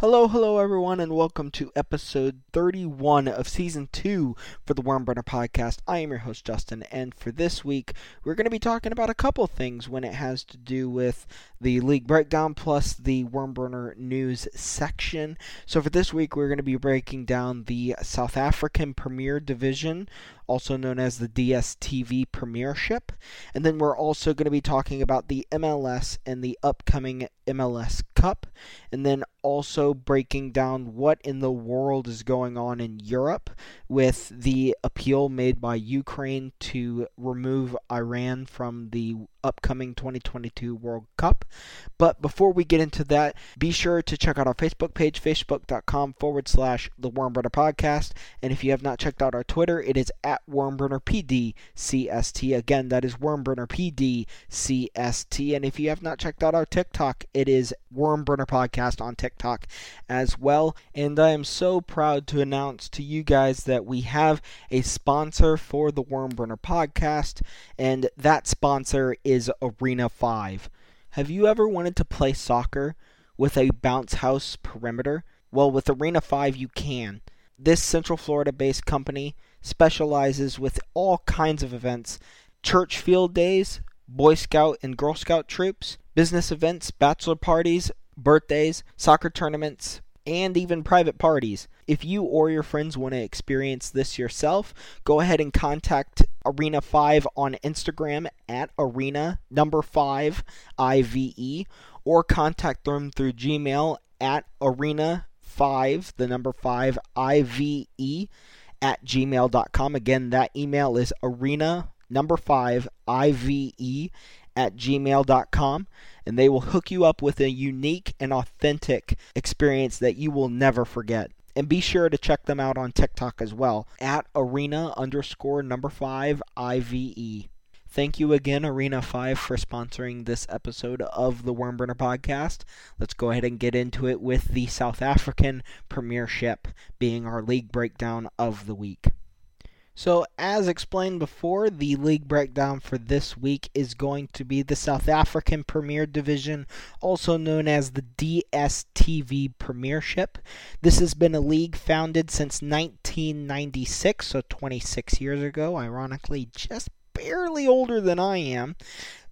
Hello, hello, everyone, and welcome to episode 31 of season 2 for the Wormburner podcast. I am your host, Justin, and for this week, we're going to be talking about a couple things when it has to do with the league breakdown plus the Wormburner news section. So, for this week, we're going to be breaking down the South African Premier Division, also known as the DSTV Premiership, and then we're also going to be talking about the MLS and the upcoming MLS Cup, and then also breaking down what in the world is going on in Europe with the appeal made by Ukraine to remove Iran from the upcoming 2022 World Cup. But before we get into that, be sure to check out our Facebook page, facebook.com forward slash the Wormburner Podcast. And if you have not checked out our Twitter, it is at WormburnerPDCST. Again, that is WormburnerPDCST. And if you have not checked out our TikTok, it is Wormburner Podcast on TikTok as well. And I am so proud to announce to you guys that we have a sponsor for the Wormburner Podcast, and that sponsor is Arena 5. Have you ever wanted to play soccer with a bounce house perimeter? Well, with Arena 5, you can. This Central Florida based company specializes with all kinds of events church field days, Boy Scout and Girl Scout troops, business events, bachelor parties, birthdays, soccer tournaments, and even private parties. If you or your friends want to experience this yourself, go ahead and contact Arena 5 on Instagram at Arena number 5 IVE or contact them through Gmail at Arena 5, the number 5 IVE at gmail.com. Again, that email is arena number 5 IVE at gmail.com and they will hook you up with a unique and authentic experience that you will never forget. And be sure to check them out on TikTok as well at arena underscore number 5 IVE. Thank you again, Arena 5, for sponsoring this episode of the Wormburner podcast. Let's go ahead and get into it with the South African Premiership being our league breakdown of the week. So, as explained before, the league breakdown for this week is going to be the South African Premier Division, also known as the DSTV Premiership. This has been a league founded since 1996, so 26 years ago, ironically, just barely older than I am.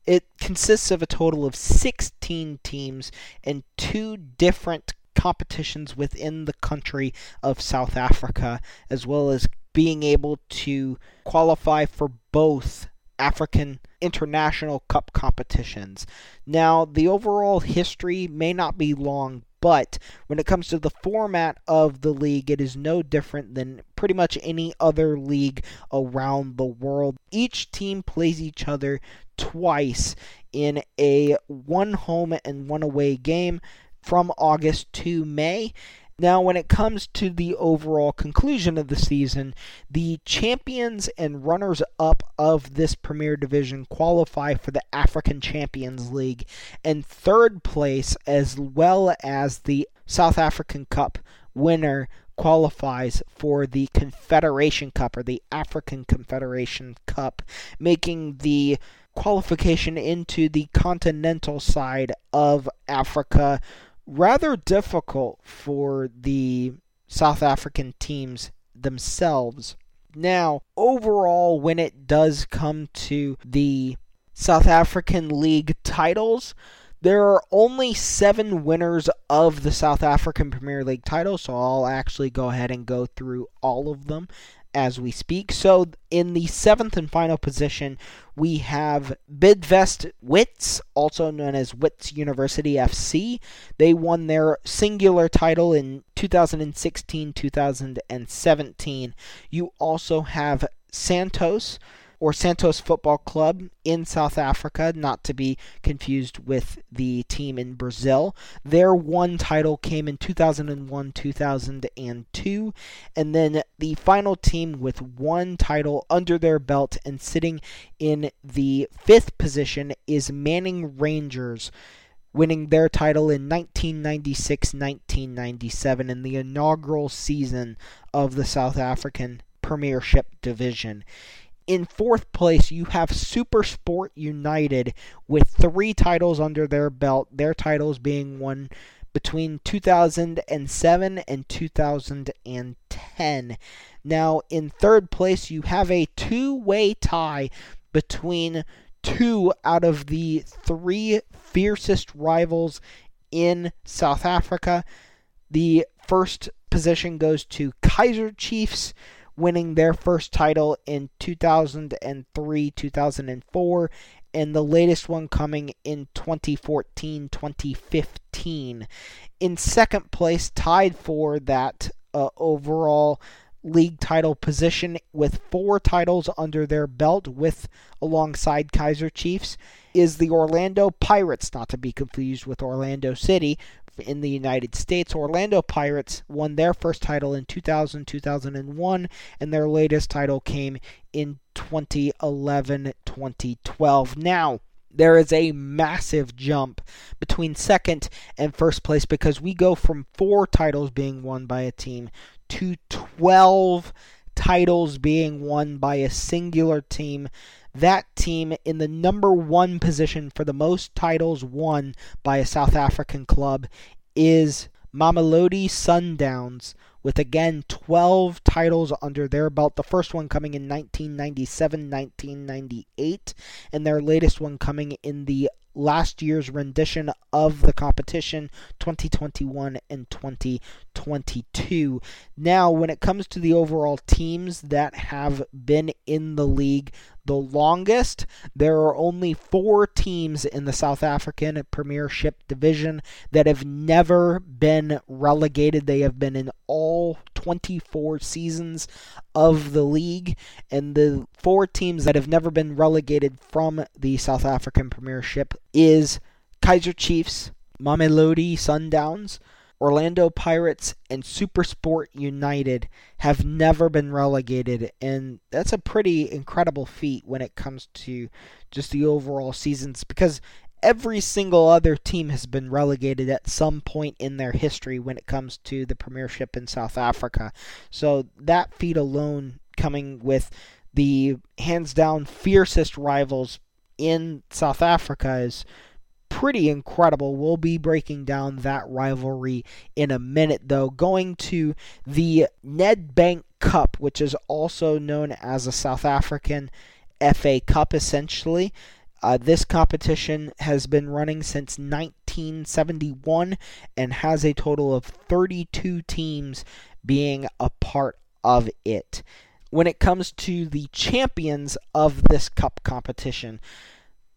It consists of a total of 16 teams and two different competitions within the country of South Africa, as well as being able to qualify for both African International Cup competitions. Now, the overall history may not be long, but when it comes to the format of the league, it is no different than pretty much any other league around the world. Each team plays each other twice in a one home and one away game from August to May. Now, when it comes to the overall conclusion of the season, the champions and runners up of this Premier Division qualify for the African Champions League, and third place, as well as the South African Cup winner, qualifies for the Confederation Cup or the African Confederation Cup, making the qualification into the continental side of Africa rather difficult for the South African teams themselves. Now, overall, when it does come to the South African League titles, there are only seven winners of the South African Premier League title, so I'll actually go ahead and go through all of them as we speak. So, in the seventh and final position, we have Bidvest Wits, also known as Wits University FC. They won their singular title in 2016 2017. You also have Santos or Santos Football Club in South Africa, not to be confused with the team in Brazil. Their one title came in 2001 2002, and then the final team with one title under their belt and sitting in the fifth position is Manning Rangers winning their title in 1996 1997 in the inaugural season of the South African Premiership Division. In fourth place, you have Super Sport United with three titles under their belt, their titles being won between 2007 and 2010. Now, in third place, you have a two way tie between two out of the three fiercest rivals in South Africa. The first position goes to Kaizer Chiefs, winning their first title in 2003 2004, and the latest one coming in 2014 2015. In second place, tied for that uh, overall league title position with four titles under their belt with alongside Kaizer Chiefs is the Orlando Pirates not to be confused with Orlando City in the United States Orlando Pirates won their first title in 2000 2001 and their latest title came in 2011 2012 now there is a massive jump between second and first place because we go from four titles being won by a team to 12 titles being won by a singular team. That team in the number one position for the most titles won by a South African club is Mamelodi Sundowns, with again 12 titles under their belt. The first one coming in 1997 1998, and their latest one coming in the last year's rendition of the competition 2021 and 2022. Now, when it comes to the overall teams that have been in the league the longest, there are only four teams in the South African Premiership division that have never been relegated. They have been in all 24 seasons of the league, and the four teams that have never been relegated from the South African Premiership is Kaizer Chiefs, Mamelodi Sundowns, Orlando Pirates, and Supersport United have never been relegated, and that's a pretty incredible feat when it comes to just the overall seasons because every single other team has been relegated at some point in their history when it comes to the Premiership in South Africa. So that feat alone, coming with the hands down fiercest rivals in South Africa, is pretty incredible. We'll be breaking down that rivalry in a minute, though. Going to the Nedbank Cup, which is also known as a South African FA Cup, essentially. Uh, this competition has been running since 1971 and has a total of 32 teams being a part of it. When it comes to the champions of this cup competition,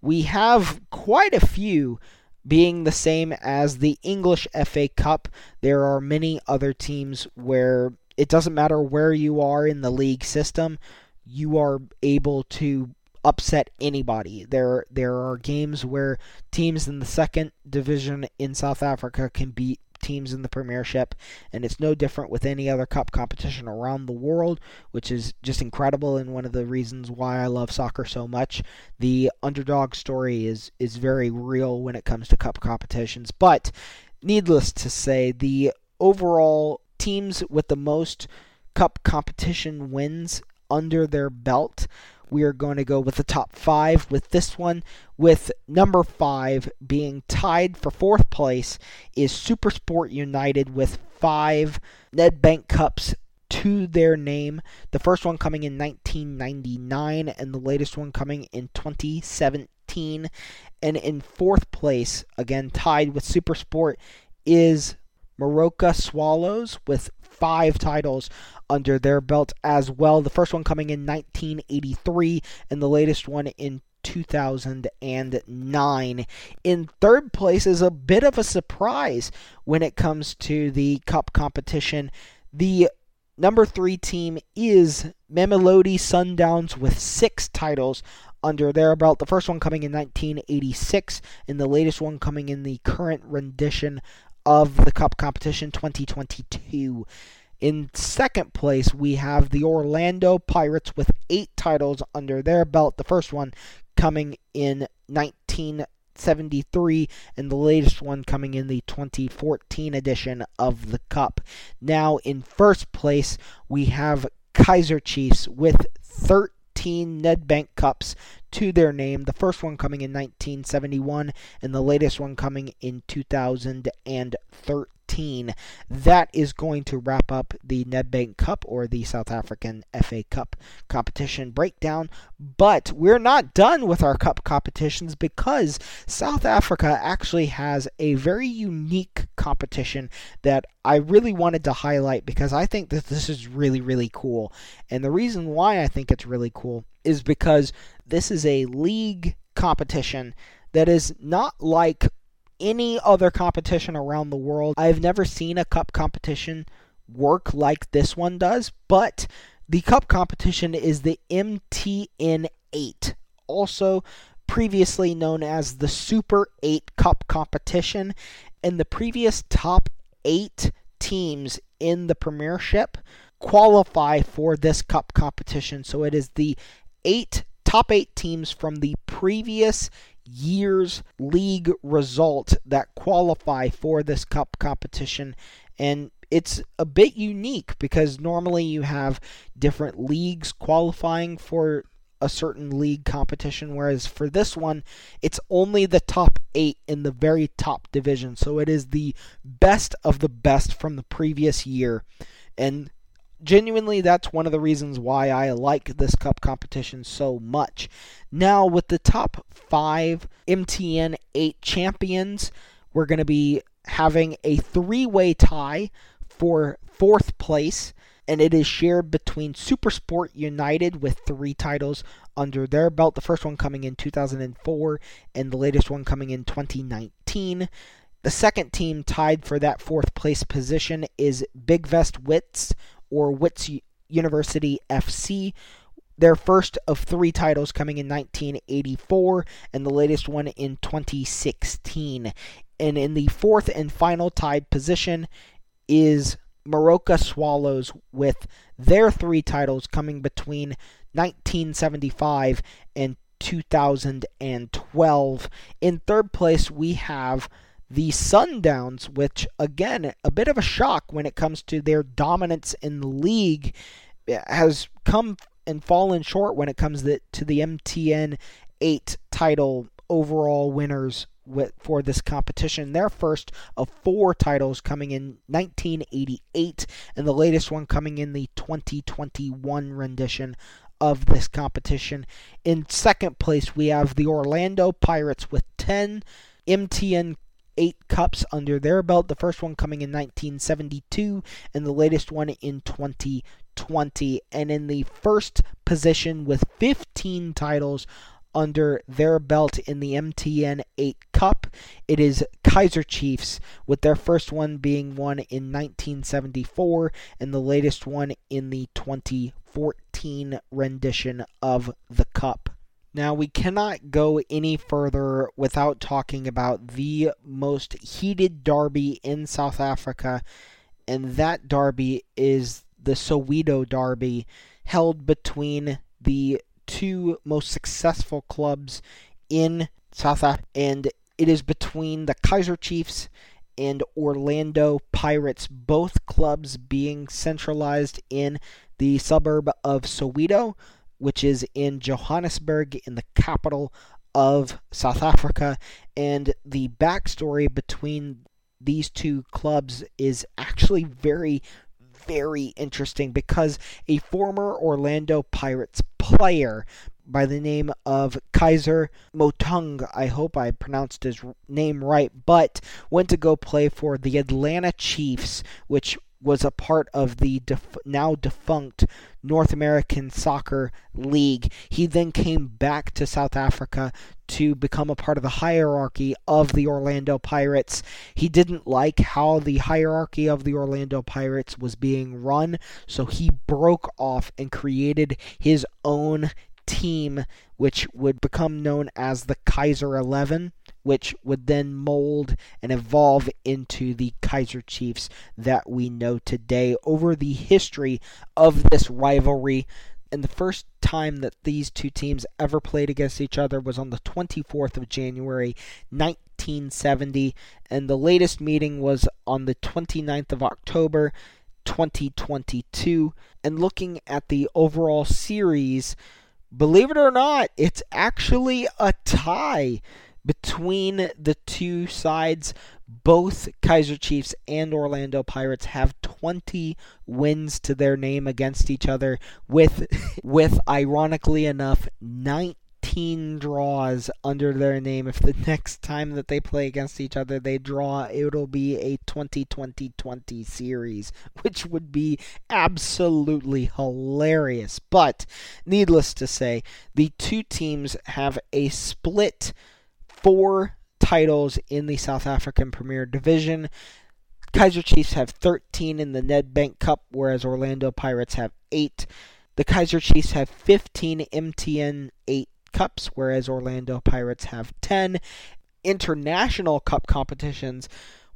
we have quite a few being the same as the English FA Cup. There are many other teams where it doesn't matter where you are in the league system, you are able to upset anybody. There there are games where teams in the second division in South Africa can beat teams in the Premiership, and it's no different with any other cup competition around the world, which is just incredible and one of the reasons why I love soccer so much. The underdog story is is very real when it comes to cup competitions, but needless to say, the overall teams with the most cup competition wins under their belt we are going to go with the top five with this one, with number five being tied for fourth place is Supersport United with five Nedbank Cups to their name. The first one coming in 1999 and the latest one coming in 2017. And in fourth place, again tied with Supersport, is Moroka Swallows with five titles under their belt as well. The first one coming in 1983 and the latest one in 2009. In third place is a bit of a surprise when it comes to the cup competition. The number three team is Mamelodi Sundowns with six titles under their belt. The first one coming in 1986, and the latest one coming in the current rendition of the Cup competition 2022. In second place, we have the Orlando Pirates with eight titles under their belt. The first one coming in 1973, and the latest one coming in the 2014 edition of the Cup. Now, in first place, we have Kaizer Chiefs with 13 Nedbank Cups to their name. The first one coming in 1971, and the latest one coming in 2013. That is going to wrap up the Nedbank Cup or the South African FA Cup competition breakdown. But we're not done with our cup competitions because South Africa actually has a very unique competition that I really wanted to highlight because I think that this is really, really cool. And the reason why I think it's really cool is because this is a league competition that is not like any other competition around the world. I've never seen a cup competition work like this one does, but the cup competition is the MTN 8, also previously known as the Super 8 Cup competition, and the previous top 8 teams in the Premiership qualify for this cup competition. So it is the 8 top 8 teams from the previous year's league result that qualify for this cup competition. And it's a bit unique because normally you have different leagues qualifying for a certain league competition, whereas for this one, it's only the top eight in the very top division. So it is the best of the best from the previous year. And genuinely, that's one of the reasons why I like this cup competition so much. Now, with the top five MTN 8 champions, we're going to be having a three way tie for fourth place, and it is shared between Supersport United with three titles under their belt. The first one coming in 2004, and the latest one coming in 2019. The second team tied for that fourth place position is Bidvest Wits or Wits University FC. Their first of three titles coming in 1984, and the latest one in 2016. And in the fourth and final tied position is Moroka Swallows with their three titles coming between 1975 and 2012. In third place, we have the Sundowns, which again, a bit of a shock when it comes to their dominance in the league, eh, has come and fallen short when it comes to the MTN 8 title overall winners for this competition. Their first of four titles coming in 1988, and the latest one coming in the 2021 rendition of this competition. In second place, we have the Orlando Pirates with 10 MTN eight cups under their belt. The first one coming in 1972, and the latest one in 2020. And in the first position with 15 titles under their belt in the MTN 8 Cup. It is Kaizer Chiefs, with their first one being won in 1974 and the latest one in the 2014 rendition of the Cup. Now, we cannot go any further without talking about the most heated derby in South Africa, and that derby is the Soweto Derby, held between the two most successful clubs in South Africa, and it is between the Kaizer Chiefs and Orlando Pirates, both clubs being centralized in the suburb of Soweto which is in Johannesburg, in the capital of South Africa. And the backstory between these two clubs is actually very, very interesting because a former Orlando Pirates player by the name of Kaizer Motaung, I hope I pronounced his name right, but went to go play for the Atlanta Chiefs, which was a part of the def- now defunct North American Soccer League. He then came back to South Africa to become a part of the hierarchy of the Orlando Pirates. He didn't like how the hierarchy of the Orlando Pirates was being run, so he broke off and created his own team, which would become known as the Kaizer 11 which would then mold and evolve into the Kaizer Chiefs that we know today over the history of this rivalry. And the first time that these two teams ever played against each other was on the 24th of January, 1970, and the latest meeting was on the 29th of October, 2022. And looking at the overall series, believe it or not, it's actually a tie between the two sides. Both Kaizer Chiefs and Orlando Pirates have 20 wins to their name against each other with with ironically enough 19 draws under their name. If the next time that they play against each other they draw, it'll be a 2020-20 series, which would be absolutely hilarious. But needless to say, the two teams have a split four titles in the South African Premier Division. Kaizer Chiefs have 13 in the Nedbank Cup, whereas Orlando Pirates have 8. The Kaizer Chiefs have 15 MTN 8 cups, whereas Orlando Pirates have 10. International Cup competitions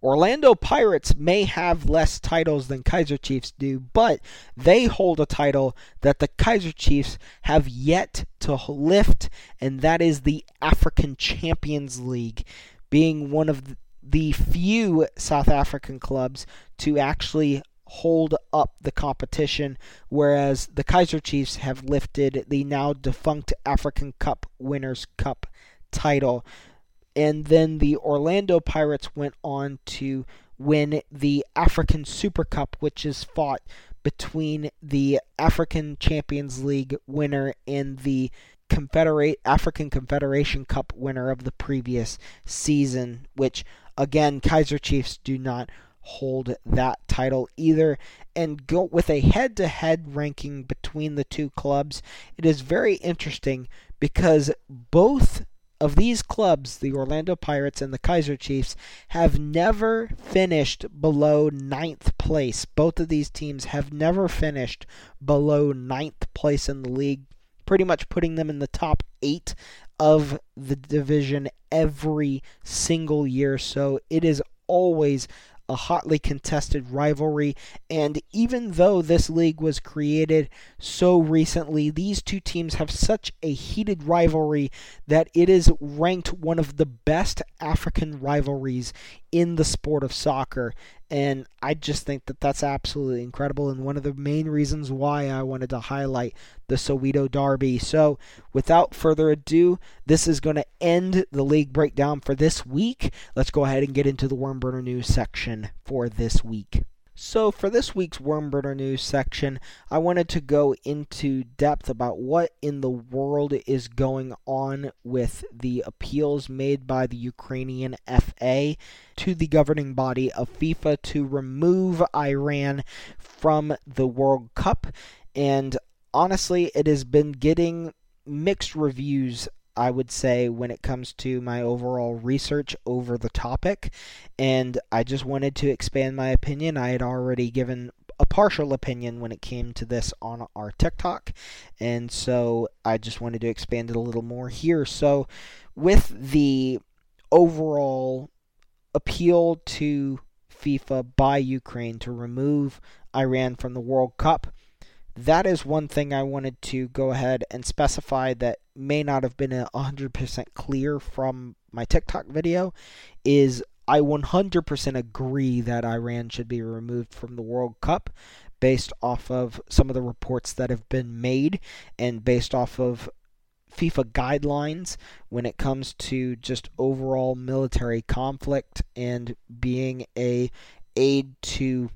Orlando Pirates may have less titles than Kaizer Chiefs do, but they hold a title that the Kaizer Chiefs have yet to lift, and that is the African Champions League, being one of the few South African clubs to actually hold up the competition, whereas the Kaizer Chiefs have lifted the now defunct African Cup Winners' Cup title and then the Orlando Pirates went on to win the African Super Cup, which is fought between the African Champions League winner and the Confederate African Confederation Cup winner of the previous season, which again Kaizer Chiefs do not hold that title either. And go with a head-to-head ranking between the two clubs it is very interesting because both of these clubs, the Orlando Pirates and the Kaizer Chiefs, have never finished below ninth place. Both of these teams have never finished below ninth place in the league, pretty much putting them in the top eight of the division every single year. So it is always a hotly contested rivalry. And even though this league was created so recently, these two teams have such a heated rivalry that it is ranked one of the best African rivalries in the sport of soccer. And I just think that that's absolutely incredible and one of the main reasons why I wanted to highlight the Soweto Derby. So, without further ado, this is going to end the league breakdown for this week. Let's go ahead and get into the Wormburner News section for this week. So, for this week's Wormburner News section, I wanted to go into depth about what in the world is going on with the appeals made by the Ukrainian FA to the governing body of FIFA to remove Iran from the World Cup. And honestly, it has been getting mixed reviews I would say, when it comes to my overall research over the topic. And I just wanted to expand my opinion. I had already given a partial opinion when it came to this on our TikTok. And so I just wanted to expand it a little more here. So, with the overall appeal to FIFA by Ukraine to remove Iran from the World Cup, that is one thing I wanted to go ahead and specify that may not have been 100% clear from my TikTok video is I 100% agree that Iran should be removed from the World Cup based off of some of the reports that have been made and based off of FIFA guidelines when it comes to just overall military conflict and being a aid to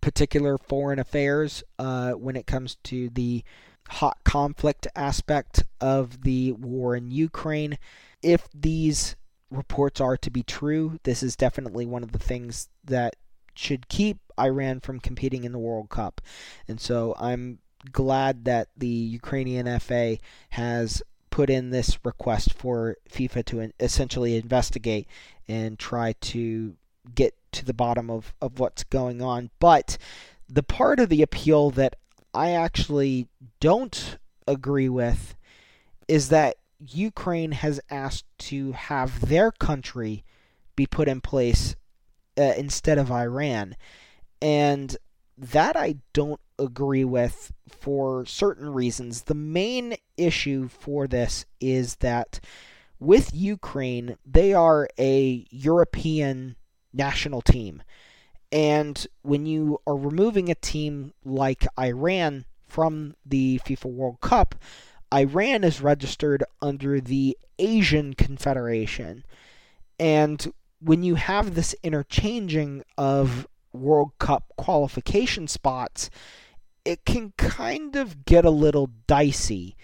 particular foreign affairs uh, when it comes to the hot conflict aspect of the war in Ukraine. If these reports are to be true, this is definitely one of the things that should keep Iran from competing in the World Cup. And so I'm glad that the Ukrainian FA has put in this request for FIFA to essentially investigate and try to get to the bottom of, of what's going on. But the part of the appeal that I actually don't agree with is that Ukraine has asked to have their country be put in place uh, instead of Iran. And that I don't agree with for certain reasons. The main issue for this is that with Ukraine, they are a European national team. And when you are removing a team like Iran from the FIFA World Cup, Iran is registered under the Asian Confederation. And when you have this interchanging of World Cup qualification spots, it can kind of get a little dicey.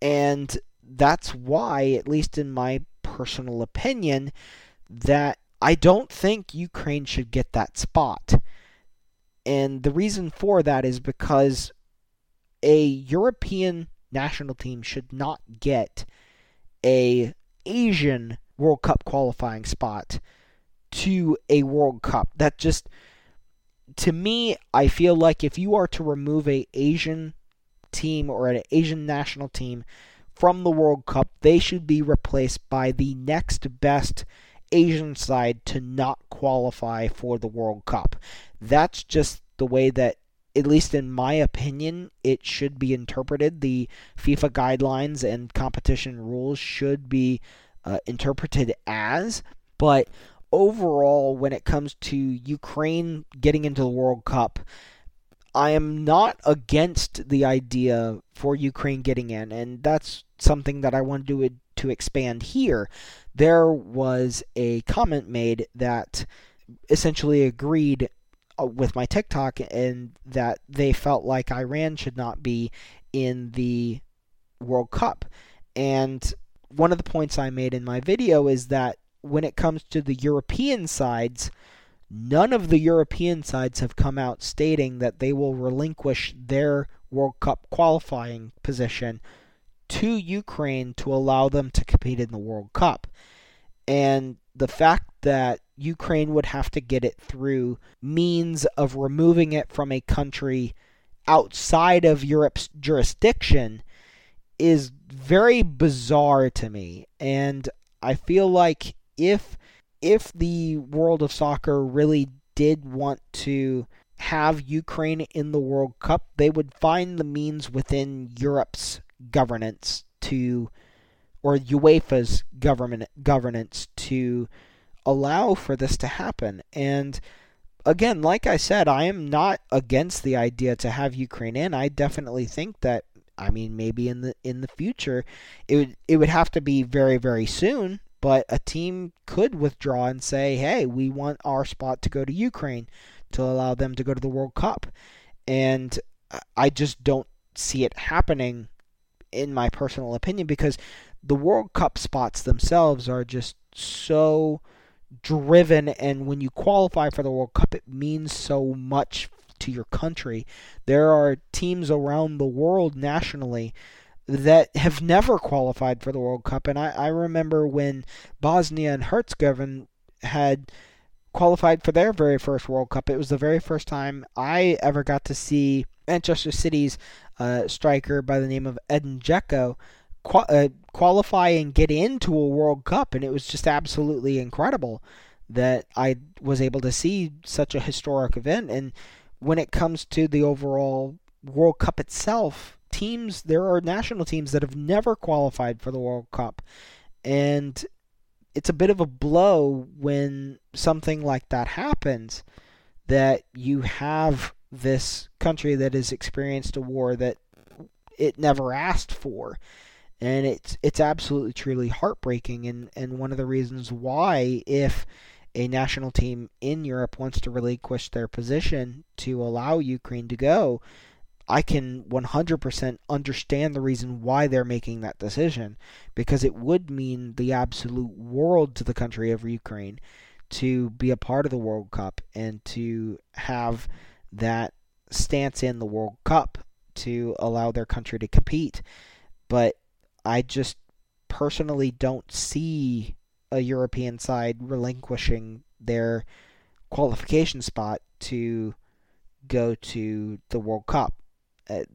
And that's why, at least in my personal opinion, that I don't think Ukraine should get that spot. And the reason for that is because a European national team should not get a Asian World Cup qualifying spot to a World Cup. That just to me, I feel like if you are to remove a Asian team or an Asian national team from the World Cup, they should be replaced by the next best Asian side to not qualify for the World Cup. That's just the way that, at least in my opinion, it should be interpreted. The FIFA guidelines and competition rules should be uh, interpreted as. But overall, when it comes to Ukraine getting into the World Cup, I am not against the idea for Ukraine getting in, and that's something that I want to do to expand here. There was a comment made that essentially agreed uh, with my TikTok and that they felt like Iran should not be in the World Cup. And one of the points I made in my video is that when it comes to the European sides, none of the European sides have come out stating that they will relinquish their World Cup qualifying position to Ukraine to allow them to compete in the World Cup. And the fact that Ukraine would have to get it through means of removing it from a country outside of Europe's jurisdiction is very bizarre to me. And I feel like if if the world of soccer really did want to have Ukraine in the World Cup, they would find the means within Europe's governance to or UEFA's government governance to allow for this to happen. And again, like I said, I am not against the idea to have Ukraine in. I definitely think that I mean maybe in the in the future it would it would have to be very very soon, but a team could withdraw and say, "Hey, we want our spot to go to Ukraine to allow them to go to the World Cup." And I just don't see it happening in my personal opinion because the World Cup spots themselves are just so driven and when you qualify for the World Cup it means so much to your country. There are teams around the world nationally that have never qualified for the World Cup. And I, I remember when Bosnia and Herzegovina had qualified for their very first World Cup. It was the very first time I ever got to see Manchester City's uh, striker by the name of Edin Dzeko uh, qualify and get into a World Cup, and it was just absolutely incredible that I was able to see such a historic event. And when it comes to the overall World Cup itself, teams there are national teams that have never qualified for the World Cup, and it's a bit of a blow when something like that happens. That you have this country that has experienced a war that it never asked for and it's it's absolutely truly heartbreaking and and one of the reasons why if a national team in Europe wants to relinquish their position to allow Ukraine to go I can 100% understand the reason why they're making that decision because it would mean the absolute world to the country of Ukraine to be a part of the World Cup and to have that stance in the World Cup to allow their country to compete. But I just personally don't see a European side relinquishing their qualification spot to go to the World Cup. It,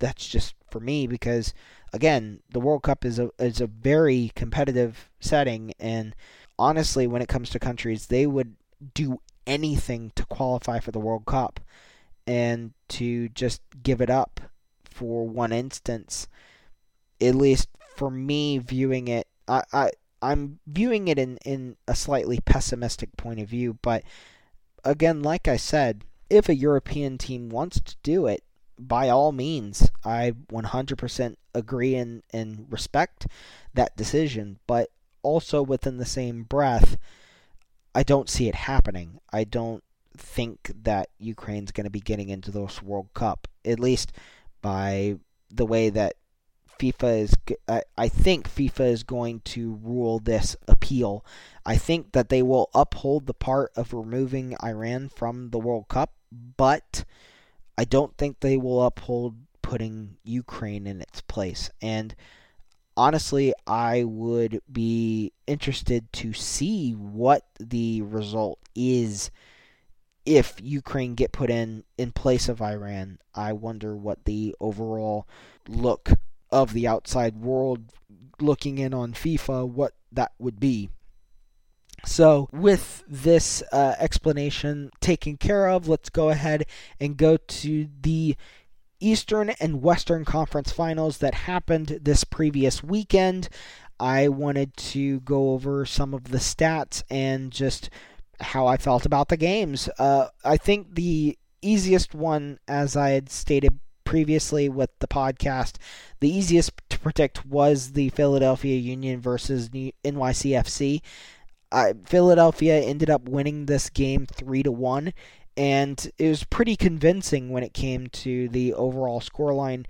that's just for me because again, the World Cup is a is a very competitive setting, and honestly, when it comes to countries, they would do anything to qualify for the World Cup, and to just give it up for one instance. At least for me viewing it, I, I I'm viewing it in, in a slightly pessimistic point of view, but again, like I said, if a European team wants to do it, by all means, I 100% agree and, and respect that decision, but also within the same breath, I don't see it happening. I don't think that Ukraine's going to be getting into this World Cup, at least by the way that FIFA is. I, I think FIFA is going to rule this appeal. I think that they will uphold the part of removing Iran from the World Cup, but I don't think they will uphold putting Ukraine in its place. And honestly, I would be interested to see what the result is if Ukraine get put in in place of Iran. I wonder what the overall look of the outside world looking in on FIFA what that would be. So, with this uh, explanation taken care of, let's go ahead and go to the Eastern and Western Conference finals that happened this previous weekend. I wanted to go over some of the stats and just how I felt about the games. Uh, I think the easiest one, as I had stated previously with the podcast, the easiest to predict was the Philadelphia Union versus NYCFC. Uh, Philadelphia ended up winning this game three to one, and it was pretty convincing when it came to the overall scoreline.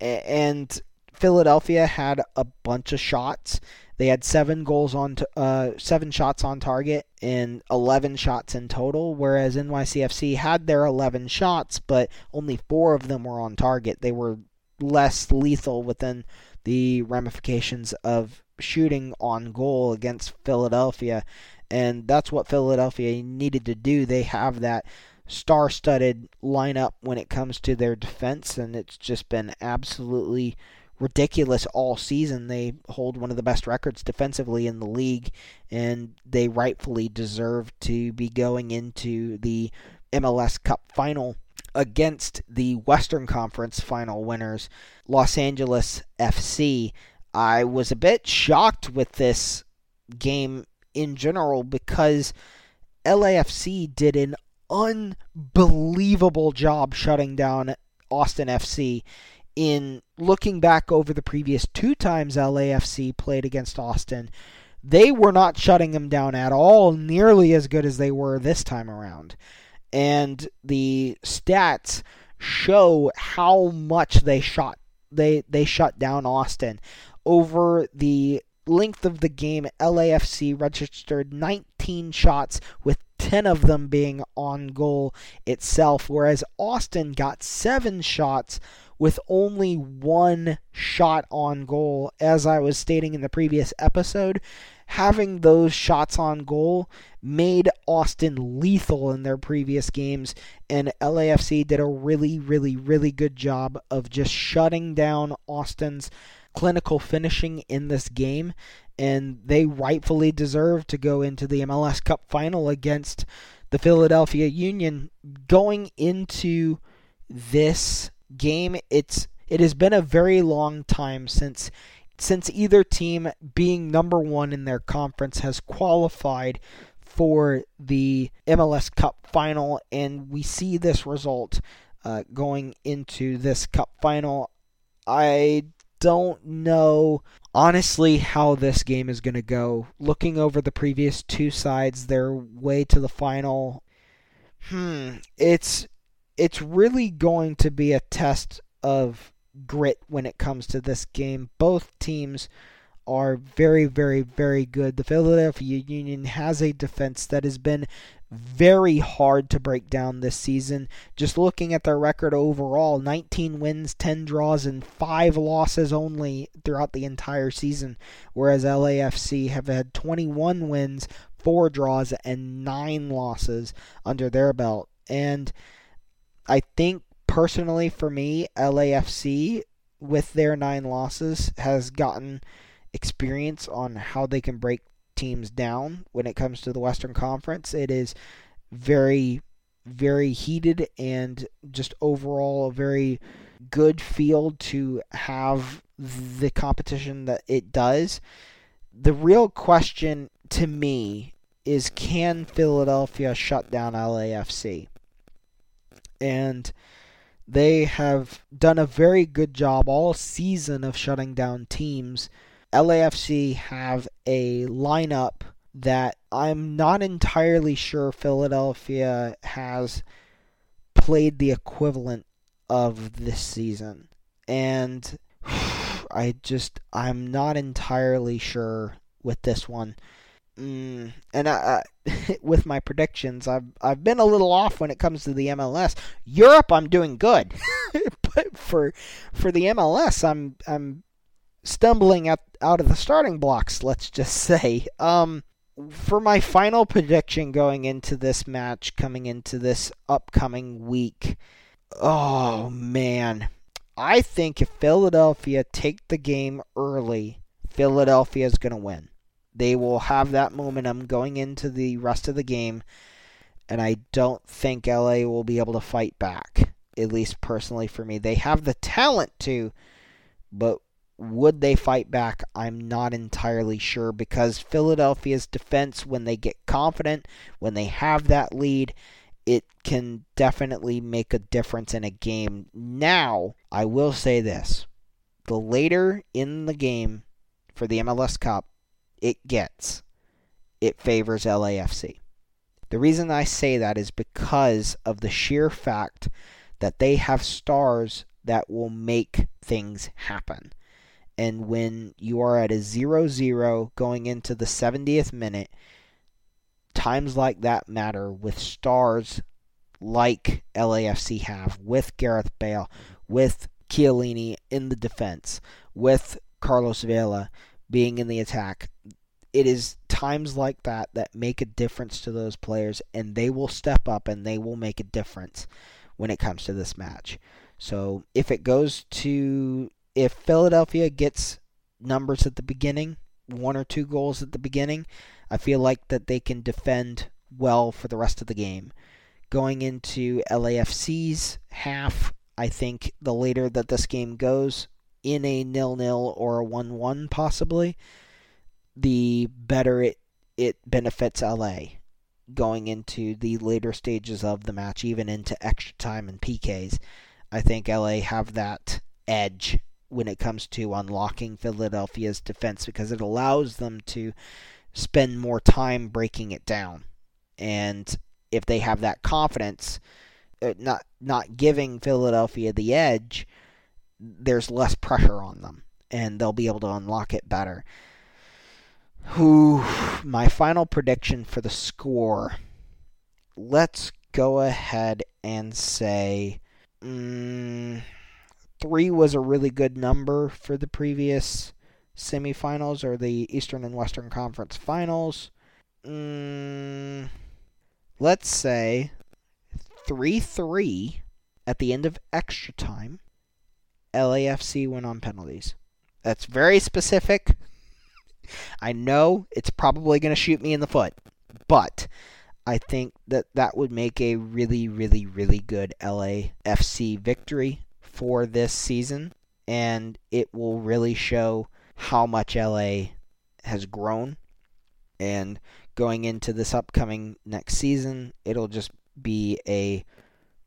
And Philadelphia had a bunch of shots. They had seven goals on, t- uh, seven shots on target and 11 shots in total, whereas NYCFC had their 11 shots, but only four of them were on target. They were less lethal within the ramifications of shooting on goal against Philadelphia, and that's what Philadelphia needed to do. They have that star studded lineup when it comes to their defense, and it's just been absolutely ridiculous all season. They hold one of the best records defensively in the league, and they rightfully deserve to be going into the MLS Cup final against the Western Conference final winners, Los Angeles FC. I was a bit shocked with this game in general because LAFC did an unbelievable job shutting down Austin FC. In looking back over the previous two times LAFC played against Austin, they were not shutting them down at all, nearly as good as they were this time around. And the stats show how much they shot they they shut down Austin over the length of the game, LAFC registered 19 shots, with 10 of them being on goal itself, whereas Austin got 7 shots with only one shot on goal. As I was stating in the previous episode, having those shots on goal made Austin lethal in their previous games, and LAFC did a really, really, really good job of just shutting down Austin's clinical finishing in this game, and they rightfully deserve to go into the MLS Cup final against the Philadelphia Union. Going into this game, it's it has been a very long time since since either team being number one in their conference has qualified for the MLS Cup final, and we see this result uh, going into this Cup final. I don't know honestly how this game is going to go. Looking over the previous two sides, their way to the final, hmm, it's it's really going to be a test of grit when it comes to this game. Both teams are very, very, very good. The Philadelphia Union has a defense that has been very hard to break down this season. Just looking at their record overall 19 wins, 10 draws, and 5 losses only throughout the entire season, whereas LAFC have had 21 wins, 4 draws, and 9 losses under their belt. And I think personally for me, LAFC with their 9 losses has gotten experience on how they can break teams down when it comes to the Western Conference. It is very, very heated and just overall a very good field to have the competition that it does. The real question to me is can Philadelphia shut down LAFC? And They have done a very good job all season of shutting down teams. LAFC have a lineup that I'm not entirely sure Philadelphia has played the equivalent of this season. And I just, I'm not entirely sure with this one. Mm, and I, with my predictions, I've I've been a little off when it comes to the MLS. Europe, I'm doing good, but for for the MLS, I'm I'm stumbling at, out of the starting blocks. Let's just say. Um, for my final prediction going into this match, coming into this upcoming week, oh man, I think if Philadelphia take the game early, Philadelphia is going to win. They will have that momentum going into the rest of the game, and I don't think LA will be able to fight back. At least personally for me, they have the talent to, but would they fight back? I'm not entirely sure because Philadelphia's defense, when they get confident, when they have that lead, it can definitely make a difference in a game. Now, I will say this the later in the game for the MLS Cup, it gets, it favors LAFC. The reason I say that is because of the sheer fact that they have stars that will make things happen. And when you are at a 0 0 going into the 70th minute, times like that matter with stars like LAFC have, with Gareth Bale, with Chiellini in the defense, with Carlos Vela being in the attack. It is times like that that make a difference to those players, and they will step up and they will make a difference when it comes to this match. So if it goes to, if Philadelphia gets numbers at the beginning, one or two goals at the beginning, I feel like that they can defend well for the rest of the game. Going into LAFC's half, I think the later that this game goes, in a nil nil or a one one possibly, the better it it benefits LA going into the later stages of the match, even into extra time and PKs. I think LA have that edge when it comes to unlocking Philadelphia's defense because it allows them to spend more time breaking it down. And if they have that confidence, uh, not not giving Philadelphia the edge, there's less pressure on them and they'll be able to unlock it better. Who my final prediction for the score. Let's go ahead and say mm, three was a really good number for the previous semifinals or the Eastern and Western Conference Finals. Mm, let's say 3 3 at the end of extra time. LAFC went on penalties. That's very specific. I know it's probably going to shoot me in the foot, but I think that that would make a really, really, really good LAFC victory for this season, and it will really show how much LA has grown. And going into this upcoming next season, it'll just be a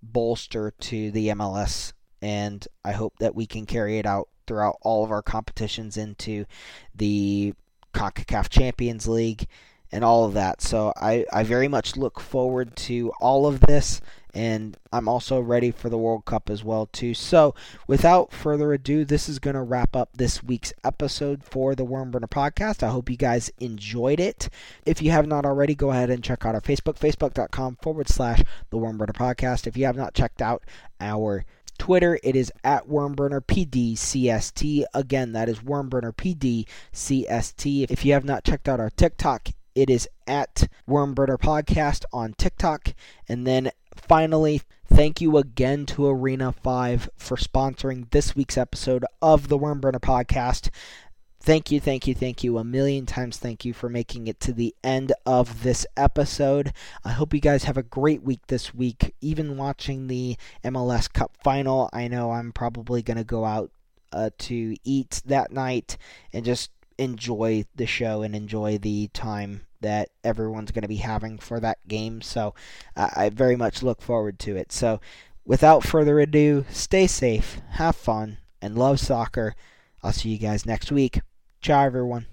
bolster to the MLS and I hope that we can carry it out throughout all of our competitions into the CONCACAF Champions League and all of that. So I, I very much look forward to all of this and I'm also ready for the World Cup as well too. So, without further ado, this is going to wrap up this week's episode for the Wormburner podcast. I hope you guys enjoyed it. If you have not already, go ahead and check out our Facebook, facebook.com forward slash the Wormburner podcast. If you have not checked out our Twitter, it is at WormburnerPDCST. Again, that is WormburnerPDCST. If you have not checked out our TikTok, it is at Wormburner Podcast on TikTok. And then finally, thank you again to Arena 5ive for sponsoring this week's episode of the Wormburner Podcast. Thank you, thank you, thank you. A million times thank you for making it to the end of this episode. I hope you guys have a great week this week. Even watching the MLS Cup final, I know I'm probably going to go out uh, to eat that night and just enjoy the show and enjoy the time that everyone's going to be having for that game. So uh, I very much look forward to it. So without further ado, stay safe, have fun, and love soccer. I'll see you guys next week. Ciao, everyone.